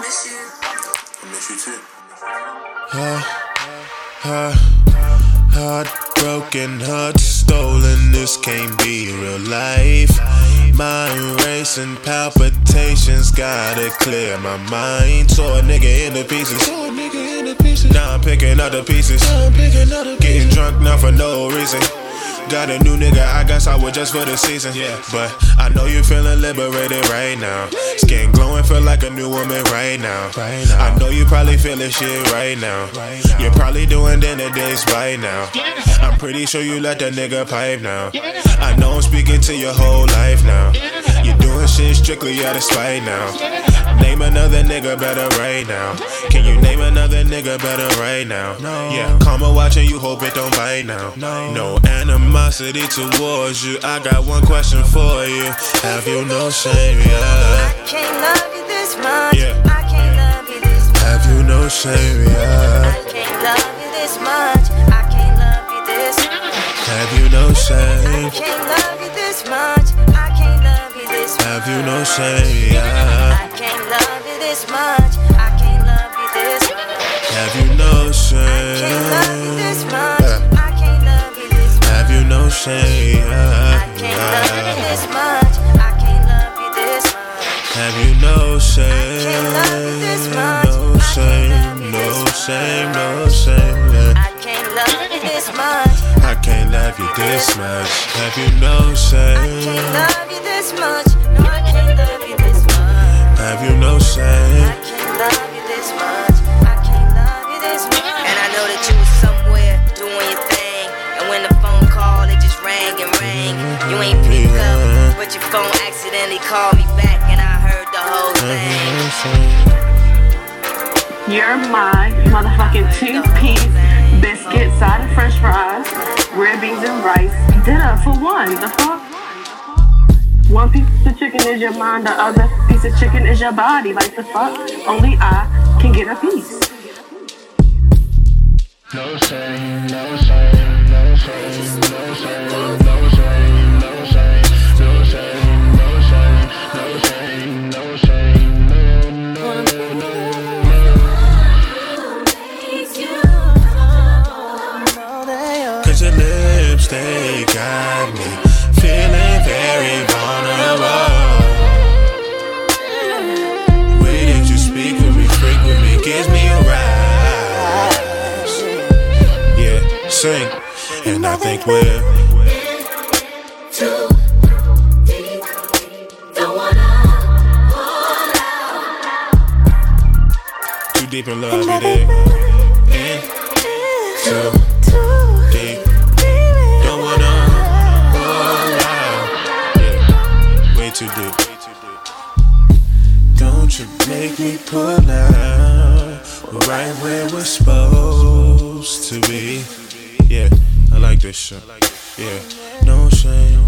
Miss you. I miss you too. Huh, huh, heart broken, heart stolen. This can't be real life. Mind racing, palpitations. Gotta clear my mind. Tore a nigga into the pieces. Now I'm picking up the pieces. Getting drunk now for no reason. Got a new nigga, I guess I was just for the season. Yeah. But I know you feeling liberated right now. Skin glowing, feel like a new woman right now. I know you probably feeling shit right now. Right now. You're probably doing dinner dates right now. I'm pretty sure you let that nigga pipe now. I know I'm speaking to your whole life now. You're doing shit strictly out of spite now. Name another nigga better right now. Can you name another nigga better right now? No. Yeah, karma watching you, hope it don't bite now. No. No animosity towards you. I got one question for you. Have you no shame? Yeah. I can't love you this much. Yeah. I can't love you this much. Have you no shame? Yeah. I can't love you this much. I can't love you this much. Have you no shame? I can't love you this much. I can't love you this much. Have you no shame? Yeah. This much. I can't love you this much. Have you no Can't love you this shame? much. I can't love you this much. Have you no shame? I can't love you this much. I can't love you this much. Have you no shame? can't love you this much. No shame, no shame, no shame. I can't love you this much. I can't love you this much. Have you no I can't shame? love you this much. No, I can't love you this much. Have you no I shame? can't love you this much. I can't love you this much. And I know that you was somewhere doing your thing. And when the phone called, it just rang and rang. You ain't pick up, but your phone accidentally called me back, and I heard the whole thing. You're my motherfucking two piece biscuit, side of french fries, red beans and rice. Dinner for one. The fuck? One piece of chicken is your mind, the other piece of chicken is your body. Like the fuck? Only I can get a piece. No shame, no shame, no shame, no shame, no shame, gives me a rise. Yeah, sing. And I think we're deep in love, you dig? In, too deep. Don't wanna hold out. Yeah, way too deep. Don't you make me pull out right where we're supposed to be. Yeah, I like this shit. Yeah, no shame.